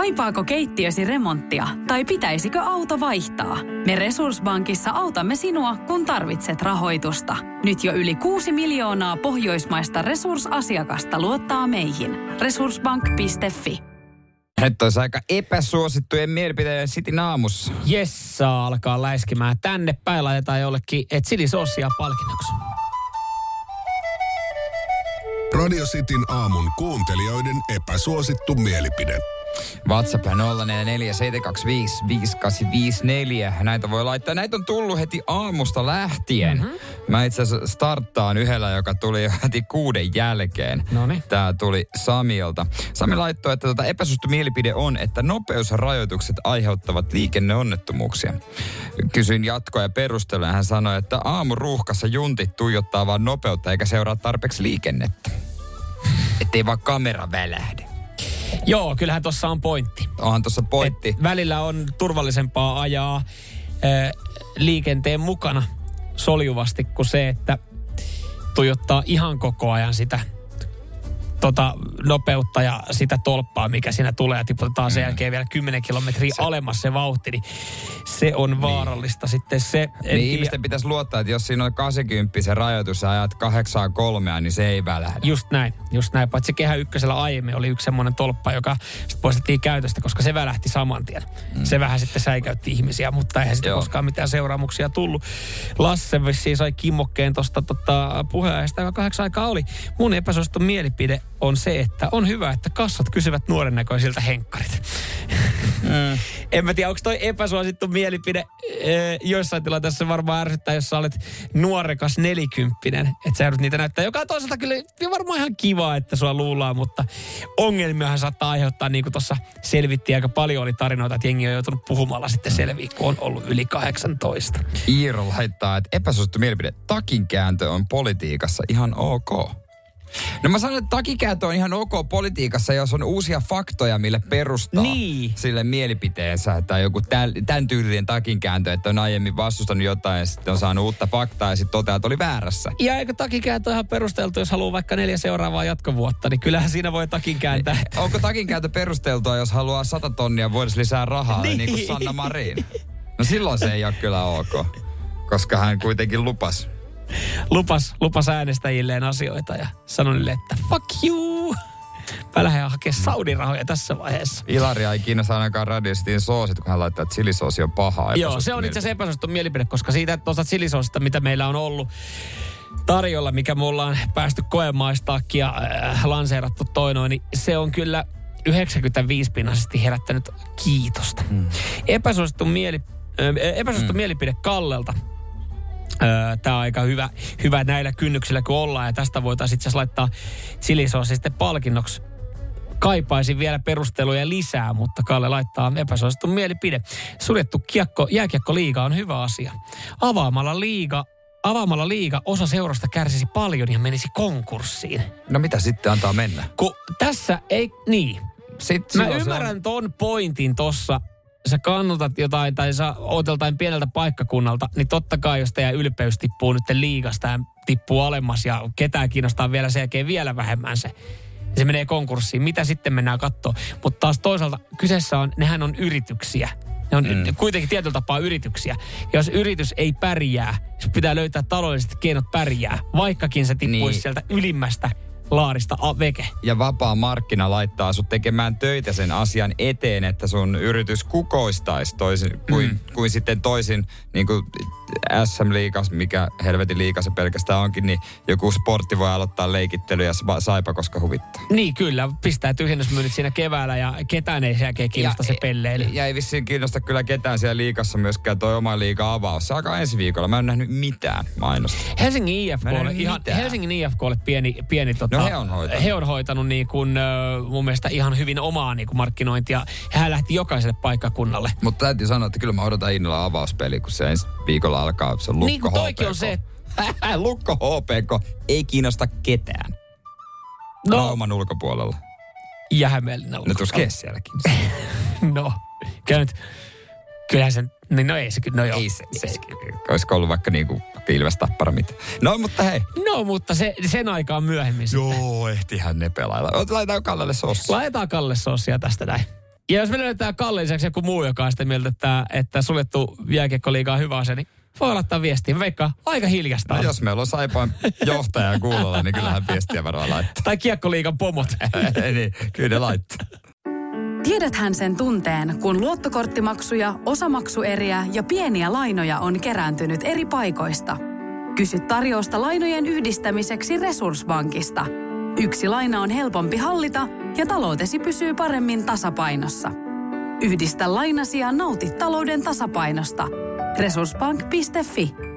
Kaipaako keittiösi remonttia tai pitäisikö auto vaihtaa? Me Resurssbankissa autamme sinua, kun tarvitset rahoitusta. Nyt jo yli 6 miljoonaa pohjoismaista resursasiakasta luottaa meihin. Resurssbank.fi Nyt olisi aika epäsuosittujen mielipiteiden City aamussa. Jessa alkaa läiskimään. Tänne päin laitetaan jollekin chilisossia palkinnoksi. Radio Cityn aamun kuuntelijoiden epäsuosittu mielipide. WhatsApp 0447255854. Näitä voi laittaa. Näitä on tullut heti aamusta lähtien. Mm-hmm. Mä itse asiassa starttaan yhdellä, joka tuli jo heti kuuden jälkeen. Noniin. Tää tuli Samilta. Sami laittoi, että tota epäsuosittu mielipide on, että nopeusrajoitukset aiheuttavat liikenneonnettomuuksia. Kysyin jatkoa ja perustelua hän sanoi, että aamuruuhkassa juntit tuijottaa vaan nopeutta eikä seuraa tarpeeksi liikennettä. Ettei vaan kamera välähde. Joo, kyllähän tuossa on pointti. Onhan tuossa pointti. Et välillä on turvallisempaa ajaa äh, liikenteen mukana soljuvasti kuin se, että tuijottaa ihan koko ajan sitä tota, nopeutta ja sitä tolppaa, mikä siinä tulee ja tiputetaan mm. sen jälkeen vielä 10 kilometriä se, alemmas se vauhti, niin se on niin. vaarallista sitten se. Niin tiedä. ihmisten pitäisi luottaa, että jos siinä on 80 se rajoitus ja ajat 8 kolmea, niin se ei välähdä. Just näin, just näin. Paitsi kehä ykkösellä aiemmin oli yksi semmoinen tolppa, joka poistettiin käytöstä, koska se välähti saman tien. Mm. Se vähän sitten säikäytti ihmisiä, mutta eihän sitten koskaan mitään seuraamuksia tullut. Lasse vissiin sai kimmokkeen tuosta tota, puheenjohtajasta, joka kahdeksan aikaa oli. Mun epäsuosittu mielipide on se, että on hyvä, että kassat kysyvät nuoren näköisiltä henkkarit. Mm. en mä tiedä, onko toi epäsuosittu mielipide. E, joissain tilanteissa varmaan ärsyttää, jos sä olet nuorekas nelikymppinen. Että sä niitä näyttää. Joka toisaalta kyllä varmaan ihan kiva, että sua luullaan, mutta ongelmiahan saattaa aiheuttaa, niin kuin tuossa selvittiin aika paljon oli tarinoita, että jengi on joutunut puhumalla sitten selviä, kun on ollut yli 18. Iiro laittaa, että epäsuosittu mielipide. Takinkääntö on politiikassa ihan ok. No mä sanon, että takikääntö on ihan ok politiikassa, jos on uusia faktoja, mille perustaa niin. sille mielipiteensä. Tai joku tämän, tämän tyylinen takinkääntö, että on aiemmin vastustanut jotain ja sitten on saanut uutta faktaa ja sitten toteaa, että oli väärässä. Ja eikö takinkääntö ihan perusteltu, jos haluaa vaikka neljä seuraavaa jatkovuotta, niin kyllähän siinä voi takin kääntää. Onko takinkääntö perusteltua, jos haluaa sata tonnia vuodessa lisää rahaa, niin, niin kuin Sanna Marin? No silloin se ei ole kyllä ok, koska hän kuitenkin lupas lupas, lupas äänestäjilleen asioita ja sanoi niille, että fuck you. Mä lähden hakemaan Saudin-rahoja tässä vaiheessa. Ilaria ei kiinnosta ainakaan radiostiin soosit, kun hän laittaa, että chilisoosi on paha. Joo, se on itse asiassa epäsuosittu mielipide, koska siitä tuosta chilisoosista, mitä meillä on ollut tarjolla, mikä me ollaan päästy koemaistaakin ja äh, lanseerattu toinoin, niin se on kyllä 95 pinnaisesti herättänyt kiitosta. Mm. Epäsuosittu, mieli, äh, epäsuosittu mm. mielipide Kallelta Tämä on aika hyvä, hyvä näillä kynnyksillä kun ollaan ja tästä voitaisiin itse asiassa laittaa chilisoosi sitten palkinnoksi kaipaisin vielä perusteluja lisää, mutta Kalle laittaa epäsuosittu mielipide. Suljettu kiekko, jääkiekko-liiga on hyvä asia. Avaamalla liiga avaamalla liiga osa seurasta kärsisi paljon ja menisi konkurssiin. No mitä sitten antaa mennä? Kun tässä ei, niin. Sitten Mä ymmärrän on... ton pointin tossa, sä kannutat jotain tai sä oot joltain pieneltä paikkakunnalta, niin totta kai jos teidän ylpeys tippuu nyt liigasta ja tippuu alemmas ja ketään kiinnostaa vielä sen jälkeen vielä vähemmän se, niin se menee konkurssiin. Mitä sitten mennään katsoa? Mutta taas toisaalta kyseessä on, nehän on yrityksiä. Ne on mm. kuitenkin tietyllä tapaa yrityksiä. Ja jos yritys ei pärjää, se pitää löytää taloudelliset keinot pärjää, vaikkakin se tippuisi niin. sieltä ylimmästä laarista veke. Ja vapaa markkina laittaa sut tekemään töitä sen asian eteen, että sun yritys kukoistaisi toisin kuin, mm. kuin sitten toisin, niin kuin SM-liikas, mikä helvetin liikas se pelkästään onkin, niin joku sportti voi aloittaa leikittely ja saipa, koska huvittaa. Niin kyllä, pistää tyhjennysmyynnit siinä keväällä ja ketään ei sen kiinnosta ja, se pelleily. Ja ei vissiin kiinnosta kyllä ketään siellä liikassa myöskään toi oma liiga avaus. Se alkaa ensi viikolla. Mä en nähnyt mitään mainosta. Helsingin IFKlle, ihan, Helsingin IFKlle pieni, pieni tota, no he on hoitanut. He on hoitanut niin kuin, mun mielestä ihan hyvin omaa niin kuin markkinointia. Hän lähti jokaiselle paikkakunnalle. Mutta täytyy sanoa, että kyllä mä odotan innolla avauspeli, kun se ensi viikolla alkaa se lukko Niin kuin toikin on se, lukko HPK ei kiinnosta ketään. No. Rauman ulkopuolella. Ja Hämeenlinnan No tuossa sielläkin. no, kyllä nyt, kyllähän sen, niin no ei se, no joo. Ei se, se, se olisiko ollut vaikka niinku Ilves Tappara mitä. No mutta hei. No mutta se, sen aikaan myöhemmin Joo, ehtihän ne pelailla. Laitetaan Kallelle sossia. Laitetaan Kalle sossia tästä näin. Ja jos me löydetään Kalle lisäksi joku muu, joka on sitä mieltä, että, että suljettu jääkiekkoliiga on hyvä asia, niin voi laittaa viestiä. Veikka, aika hiljasta. No, jos meillä on Saipaan johtaja kuulolla, niin kyllähän viestiä varmaan laittaa. Tai kiekkoliigan pomot. niin, kyllä ne laittaa. Tiedäthän sen tunteen, kun luottokorttimaksuja, osamaksueriä ja pieniä lainoja on kerääntynyt eri paikoista. Kysy tarjousta lainojen yhdistämiseksi Resurssbankista. Yksi laina on helpompi hallita ja taloutesi pysyy paremmin tasapainossa. Yhdistä lainasi ja nauti talouden tasapainosta. Resurssbank.fi